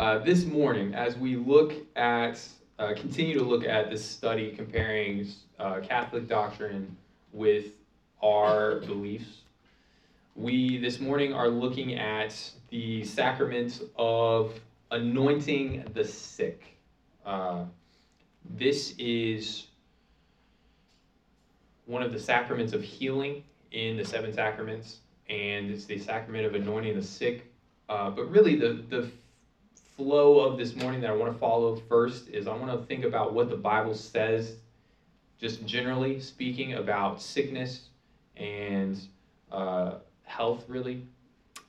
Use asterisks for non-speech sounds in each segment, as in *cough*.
Uh, this morning, as we look at, uh, continue to look at this study comparing uh, Catholic doctrine with our *laughs* beliefs, we this morning are looking at the sacrament of anointing the sick. Uh, this is one of the sacraments of healing in the seven sacraments, and it's the sacrament of anointing the sick. Uh, but really, the, the flow of this morning that I want to follow first is I want to think about what the Bible says, just generally speaking, about sickness and uh, health, really,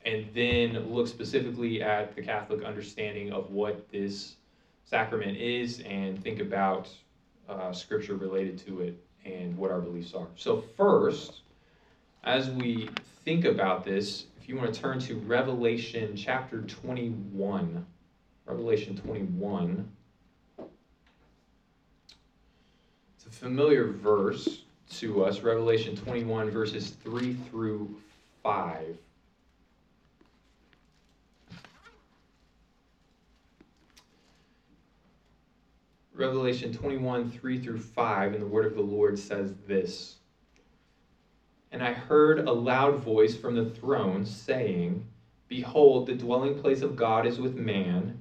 and then look specifically at the Catholic understanding of what this sacrament is and think about uh, scripture related to it and what our beliefs are. So, first, as we think about this, if you want to turn to Revelation chapter 21, Revelation 21. It's a familiar verse to us, Revelation 21, verses 3 through 5. Revelation 21, 3 through 5, and the word of the Lord says this And I heard a loud voice from the throne saying, Behold, the dwelling place of God is with man.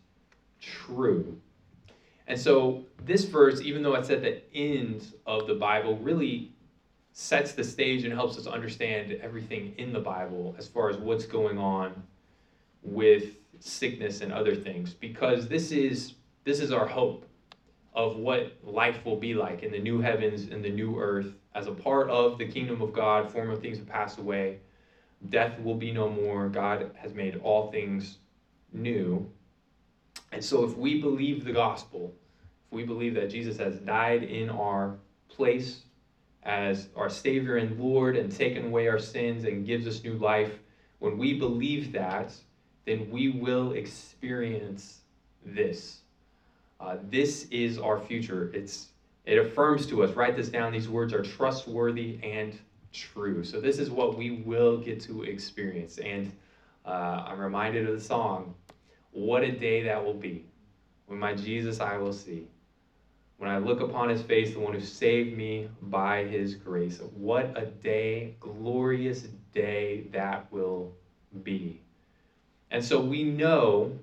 true. And so, this verse, even though it's at the end of the Bible, really sets the stage and helps us understand everything in the Bible as far as what's going on with sickness and other things. Because this is this is our hope of what life will be like in the new heavens and the new earth as a part of the kingdom of God. Former things have passed away. Death will be no more. God has made all things new. And so, if we believe the gospel, if we believe that Jesus has died in our place as our Savior and Lord and taken away our sins and gives us new life, when we believe that, then we will experience this uh, this is our future. It's it affirms to us. Write this down. These words are trustworthy and true. So this is what we will get to experience. And uh, I'm reminded of the song. What a day that will be when my Jesus I will see. When I look upon his face, the one who saved me by his grace. What a day, glorious day that will be. And so we know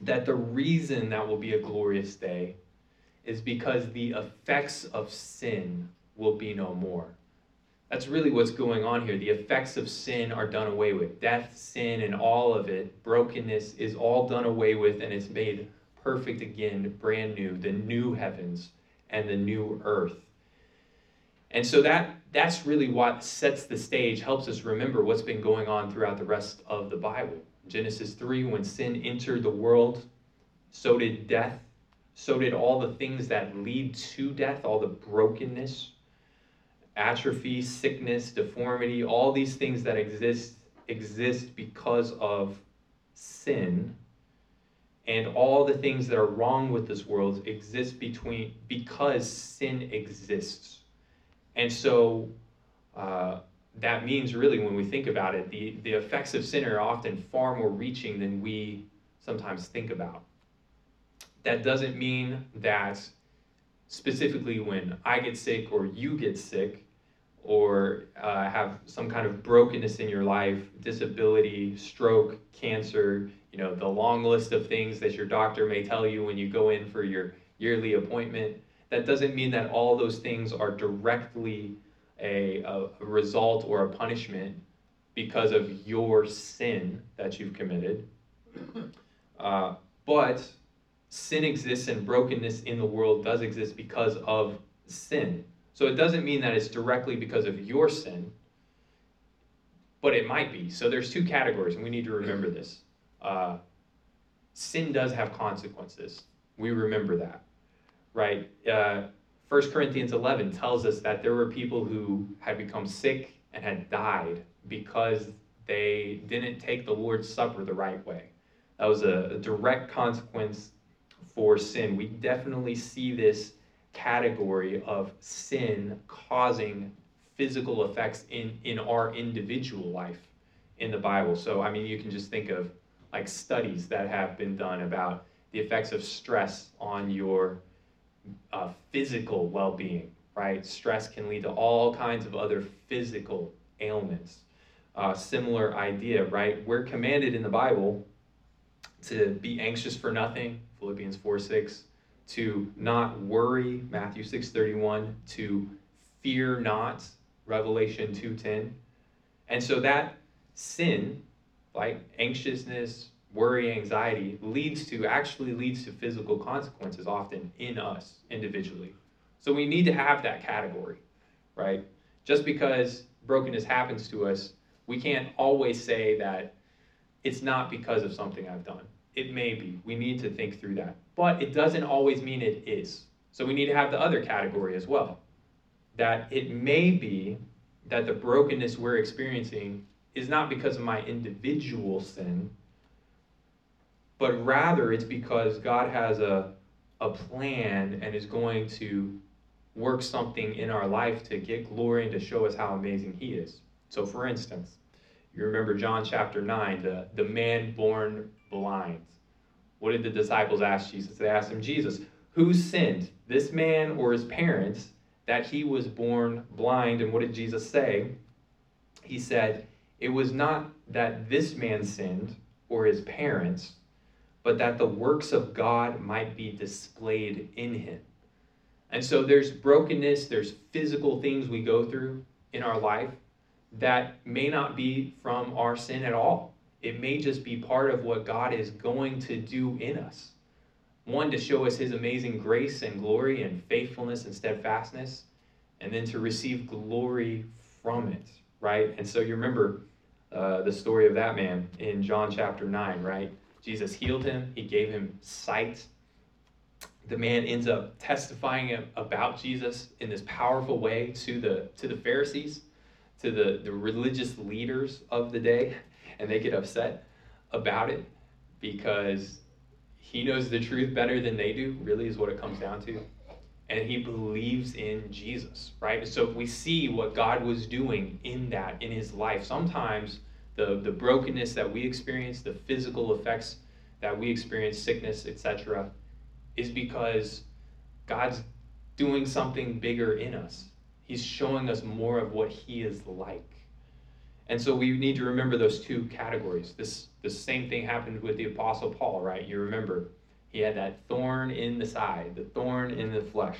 that the reason that will be a glorious day is because the effects of sin will be no more. That's really what's going on here. The effects of sin are done away with. Death, sin, and all of it, brokenness, is all done away with, and it's made perfect again, brand new, the new heavens and the new earth. And so that that's really what sets the stage, helps us remember what's been going on throughout the rest of the Bible. Genesis 3, when sin entered the world, so did death. So did all the things that lead to death, all the brokenness, atrophy, sickness, deformity, all these things that exist exist because of sin. And all the things that are wrong with this world exist between because sin exists. And so uh, that means really when we think about it, the, the effects of sin are often far more reaching than we sometimes think about. That doesn't mean that specifically when I get sick or you get sick or uh, have some kind of brokenness in your life, disability, stroke, cancer, you know, the long list of things that your doctor may tell you when you go in for your yearly appointment, that doesn't mean that all those things are directly a, a, result or a punishment because of your sin that you've committed. Uh, but sin exists and brokenness in the world does exist because of sin. So it doesn't mean that it's directly because of your sin, but it might be. So there's two categories, and we need to remember this. Uh, sin does have consequences. We remember that, right? Uh, 1 Corinthians 11 tells us that there were people who had become sick and had died because they didn't take the Lord's Supper the right way. That was a, a direct consequence for sin. We definitely see this category of sin causing physical effects in, in our individual life in the Bible. So, I mean, you can just think of like studies that have been done about the effects of stress on your uh, physical well being, right? Stress can lead to all kinds of other physical ailments. Uh, similar idea, right? We're commanded in the Bible to be anxious for nothing, Philippians 4 6, to not worry, Matthew 6 31, to fear not, Revelation 2:10. And so that sin, like anxiousness, worry, anxiety, leads to actually leads to physical consequences often in us individually. So we need to have that category, right? Just because brokenness happens to us, we can't always say that it's not because of something I've done. It may be. We need to think through that. But it doesn't always mean it is. So we need to have the other category as well. That it may be that the brokenness we're experiencing is not because of my individual sin, but rather it's because God has a, a plan and is going to work something in our life to get glory and to show us how amazing He is. So, for instance, you remember John chapter 9, the, the man born blind. What did the disciples ask Jesus? They asked him, Jesus, who sinned, this man or his parents, that he was born blind? And what did Jesus say? He said, It was not that this man sinned or his parents, but that the works of God might be displayed in him. And so there's brokenness, there's physical things we go through in our life that may not be from our sin at all. It may just be part of what God is going to do in us. One, to show us his amazing grace and glory and faithfulness and steadfastness, and then to receive glory from it, right? And so you remember uh, the story of that man in John chapter 9, right? Jesus healed him, he gave him sight. The man ends up testifying about Jesus in this powerful way to the, to the Pharisees to the, the religious leaders of the day, and they get upset about it because he knows the truth better than they do, really, is what it comes down to. And he believes in Jesus, right? So we see what God was doing in that, in his life. Sometimes the, the brokenness that we experience, the physical effects that we experience, sickness, etc., is because God's doing something bigger in us. He's showing us more of what he is like. And so we need to remember those two categories. This the same thing happened with the apostle Paul, right? You remember he had that thorn in the side, the thorn in the flesh.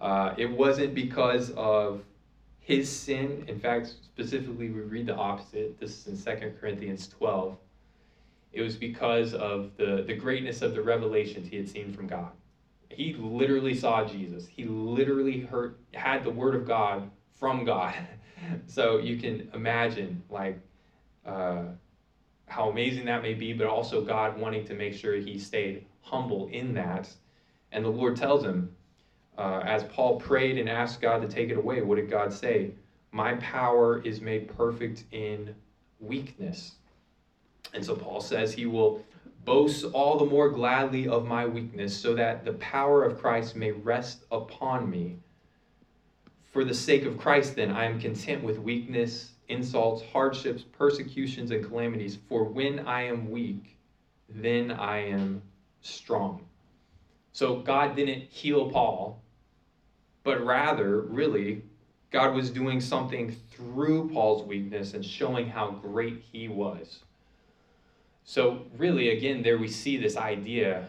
Uh, it wasn't because of his sin. In fact, specifically, we read the opposite. This is in 2 Corinthians 12. It was because of the, the greatness of the revelations he had seen from God. He literally saw Jesus. He literally heard had the word of God from God. *laughs* so you can imagine like uh, how amazing that may be, but also God wanting to make sure he stayed humble in that. And the Lord tells him, uh, as Paul prayed and asked God to take it away, what did God say? My power is made perfect in weakness. And so Paul says he will boast all the more gladly of my weakness, so that the power of Christ may rest upon me. For the sake of Christ, then, I am content with weakness, insults, hardships, persecutions, and calamities. For when I am weak, then I am strong. So God didn't heal Paul, but rather, really, God was doing something through Paul's weakness and showing how great he was. So, really, again, there we see this idea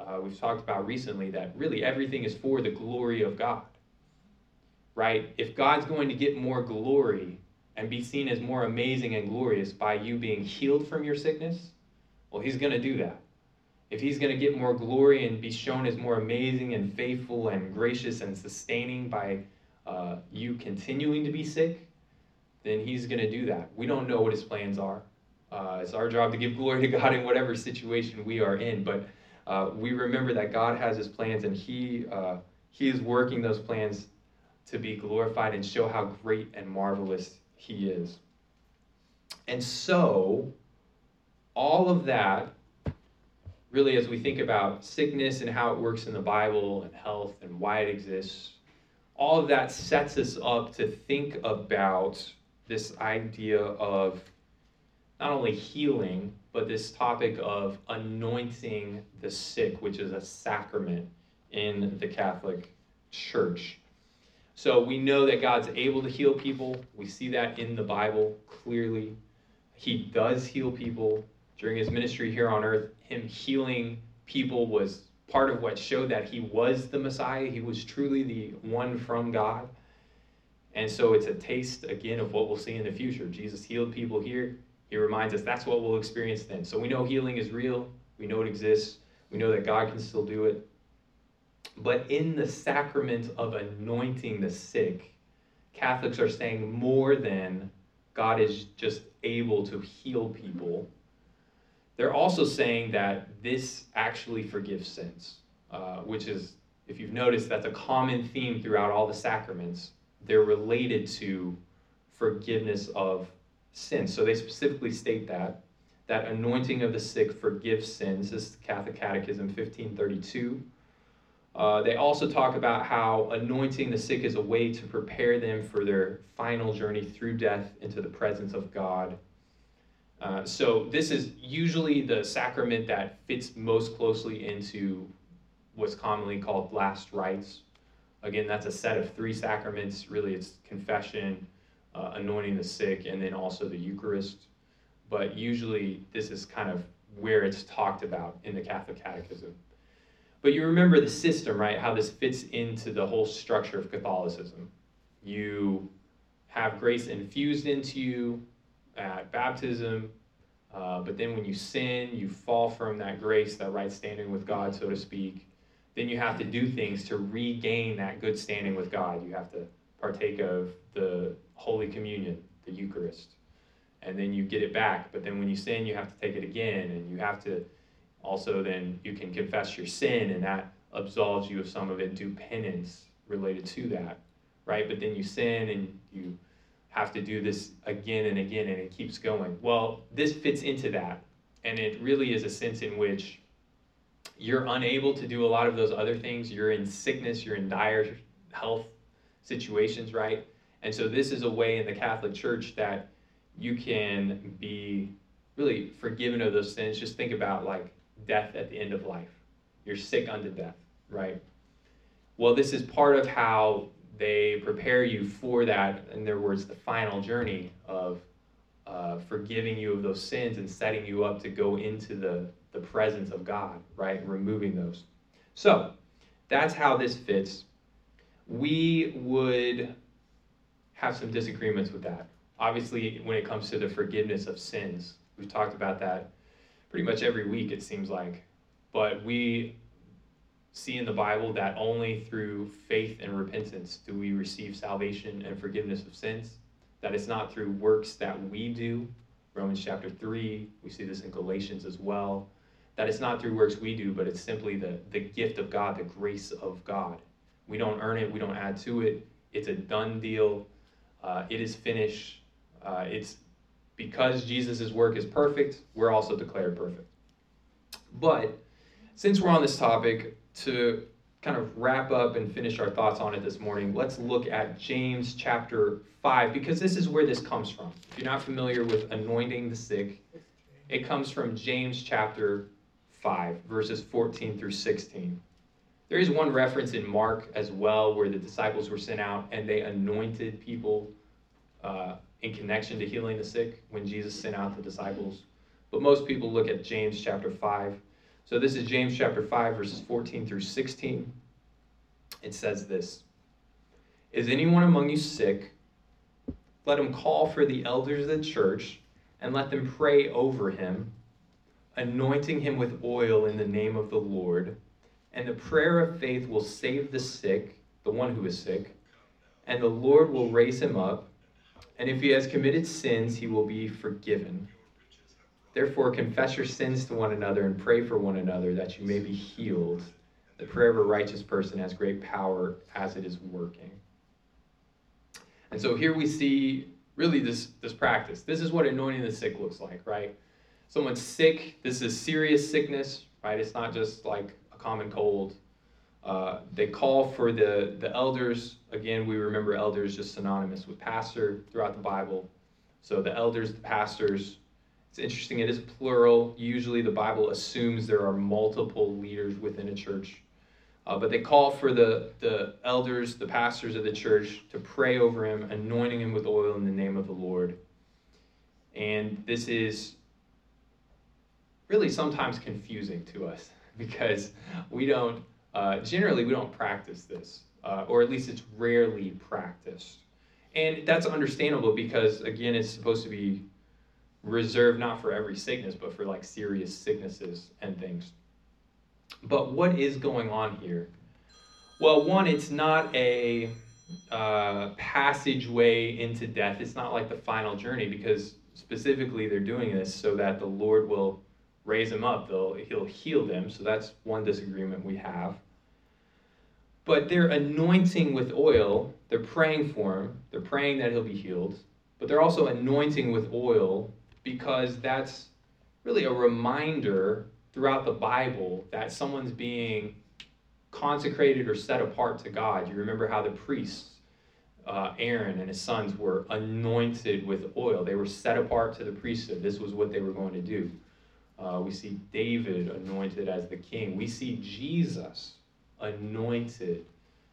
uh, we've talked about recently that really everything is for the glory of God. Right? If God's going to get more glory and be seen as more amazing and glorious by you being healed from your sickness, well, He's going to do that. If He's going to get more glory and be shown as more amazing and faithful and gracious and sustaining by uh, you continuing to be sick, then He's going to do that. We don't know what His plans are Uh, it's our job to give glory *laughs* to God in whatever situation we are in. But uh, we remember that God has His plans, and He uh, He is working those plans to be glorified and show how great and marvelous He is. And so, all of that, really, as we think about sickness and how it works in the Bible and health and why it exists, all of that sets us up to think about this idea of not only healing, but this topic of anointing the sick, which is a sacrament in the Catholic Church. So we know that God's able to heal people. We see that in the Bible clearly. He does heal people. During his ministry here on earth, him healing people was part of what showed that he was the Messiah. He was truly the one from God. And so it's a taste, again, of what we'll see in the future. Jesus healed people here. He reminds us that's what we'll experience then. So we know healing is real. We know it exists. We know that God can still do it. But in the sacrament of anointing the sick, Catholics are saying more than God is just able to heal people. They're also saying that this actually forgives sins, uh, which is, if you've noticed, that's a common theme throughout all the sacraments. They're related to forgiveness of sins. So they specifically state that that anointing of the sick forgives sins. This is Catholic Catechism 1532. Uh, they also talk about how anointing the sick is a way to prepare them for their final journey through death into the presence of God. Uh, so, this is usually the sacrament that fits most closely into what's commonly called last rites. Again, that's a set of three sacraments. Really, it's confession, uh, anointing the sick, and then also the Eucharist. But usually, this is kind of where it's talked about in the Catholic Catechism. But you remember the system, right? How this fits into the whole structure of Catholicism. You have grace infused into you at baptism, uh, but then when you sin, you fall from that grace, that right standing with God, so to speak. Then you have to do things to regain that good standing with God. You have to partake of the Holy Communion, the Eucharist, and then you get it back. But then when you sin, you have to take it again, and you have to also, then you can confess your sin, and that absolves you of some of it. Do penance related to that, right? But then you sin and you have to do this again and again, and it keeps going. Well, this fits into that, and it really is a sense in which you're unable to do a lot of those other things. You're in sickness, you're in dire health situations, right? And so, this is a way in the Catholic Church that you can be really forgiven of those sins. Just think about like death at the end of life. You're sick unto death, right? Well, this is part of how they prepare you for that, in their words, the final journey of uh, forgiving you of those sins and setting you up to go into the, the presence of God, right? Removing those. So that's how this fits. We would have some disagreements with that. Obviously, when it comes to the forgiveness of sins, we've talked about that pretty much every week, it seems like. But we see in the Bible that only through faith and repentance do we receive salvation and forgiveness of sins. That it's not through works that we do. Romans chapter 3, we see this in Galatians as well. That it's not through works we do, but it's simply the, the gift of God, the grace of God. We don't earn it, we don't add to it. It's a done deal. Uh, it is finished. Uh, it's because Jesus' work is perfect, we're also declared perfect. But since we're on this topic, to kind of wrap up and finish our thoughts on it this morning, let's look at James chapter 5, because this is where this comes from. If you're not familiar with anointing the sick, it comes from James chapter 5, verses 14 through 16. There is one reference in Mark as well where the disciples were sent out and they anointed people uh, in connection to healing the sick when Jesus sent out the disciples. But most people look at James chapter 5. So this is James chapter 5, verses 14 through 16. It says this Is anyone among you sick? Let him call for the elders of the church and let them pray over him, anointing him with oil in the name of the Lord. And the prayer of faith will save the sick, the one who is sick, and the Lord will raise him up and if he has committed sins, he will be forgiven. Therefore, confess your sins to one another and pray for one another that you may be healed. The prayer of a righteous person has great power as it is working. And so here we see really this, this practice. This is what anointing the sick looks like, right? Someone's sick, this is serious sickness, right? It's not just like common cold. Uh, they call for the, the elders. Again, we remember elders just synonymous with pastor throughout the Bible. So the elders, the pastors, it's interesting, it is plural. Usually the Bible assumes there are multiple leaders within a church. Uh, but they call for the, the elders, the pastors of the church, to pray over him, anointing him with oil in the name of the Lord. And this is really sometimes confusing to us because we don't, uh, generally, we don't practice this, uh, or at least it's rarely practiced. And that's understandable because, again, it's supposed to be reserved not for every sickness, but for like serious sicknesses and things. But what is going on here? Well, one, it's not a uh, passageway into death. It's not like the final journey because specifically they're doing this so that the Lord will raise him up. They'll, he'll heal them. So that's one disagreement we have. But they're anointing with oil. They're praying for him. They're praying that he'll be healed. But they're also anointing with oil because that's really a reminder throughout the Bible that someone's being consecrated or set apart to God. You remember how the priests, uh, Aaron and his sons, were anointed with oil. They were set apart to the priesthood. This was what they were going to do. Uh, we see David anointed as the king. We see Jesus anointed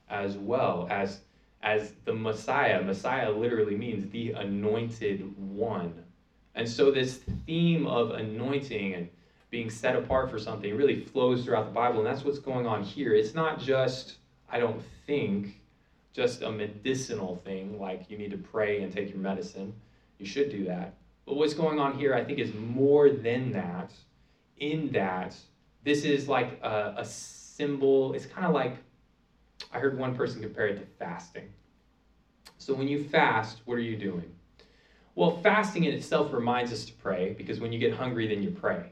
as well as as the Messiah. Messiah literally means the anointed one. And so this theme of anointing and being set apart for something really flows throughout the Bible, and that's what's going on here. It's not just, I don't think, just a medicinal thing like you need to pray and take your medicine. You should do that. But what's going on here, I think, is more than that, in that this is like a, a symbol. It's kind of like, I heard one person compare it to fasting. So when you fast, what are you doing? Well, fasting in itself reminds us to pray because when you get hungry, then you pray.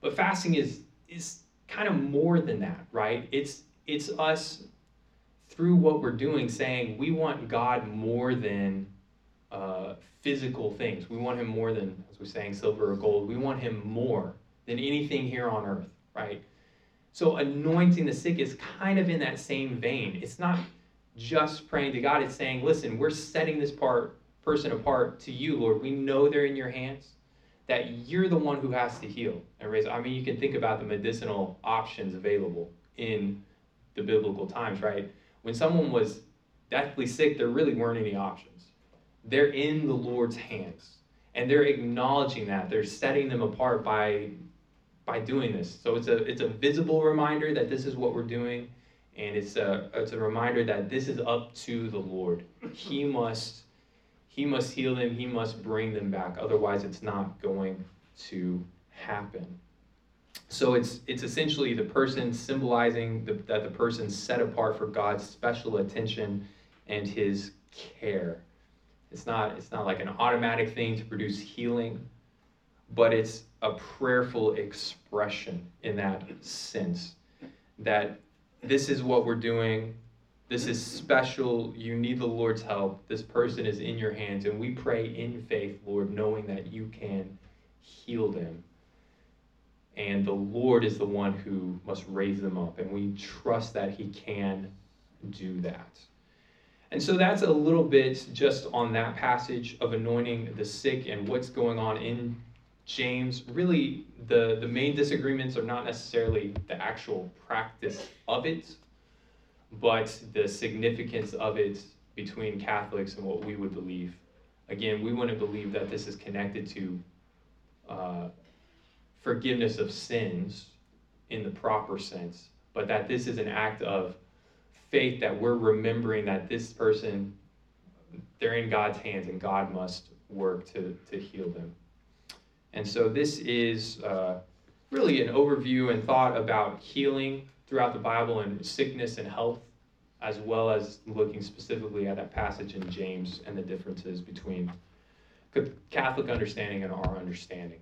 But fasting is is kind of more than that, right? It's it's us through what we're doing saying we want God more than uh, physical things. We want Him more than, as we're saying, silver or gold. We want Him more than anything here on earth, right? So anointing the sick is kind of in that same vein. It's not just praying to God. It's saying, listen, we're setting this part person apart to you, Lord. We know they're in your hands, that you're the one who has to heal and raise. I mean, you can think about the medicinal options available in the biblical times, right? When someone was deathly sick, there really weren't any options. They're in the Lord's hands. And they're acknowledging that. They're setting them apart by by doing this. So it's a it's a visible reminder that this is what we're doing. And it's a it's a reminder that this is up to the Lord. He *laughs* must he must heal them, he must bring them back. Otherwise, it's not going to happen. So it's it's essentially the person symbolizing the, that the person set apart for God's special attention and his care. It's not it's not like an automatic thing to produce healing, but it's a prayerful expression in that sense that this is what we're doing this is special. You need the Lord's help. This person is in your hands. And we pray in faith, Lord, knowing that you can heal them. And the Lord is the one who must raise them up. And we trust that He can do that. And so that's a little bit just on that passage of anointing the sick and what's going on in James. Really, the, the main disagreements are not necessarily the actual practice of it, but the significance of it between Catholics and what we would believe. Again, we wouldn't believe that this is connected to uh, forgiveness of sins in the proper sense, but that this is an act of faith that we're remembering that this person, they're in God's hands and God must work to, to heal them. And so this is uh, really an overview and thought about healing throughout the Bible and sickness and health, as well as looking specifically at that passage in James and the differences between Catholic understanding and our understanding.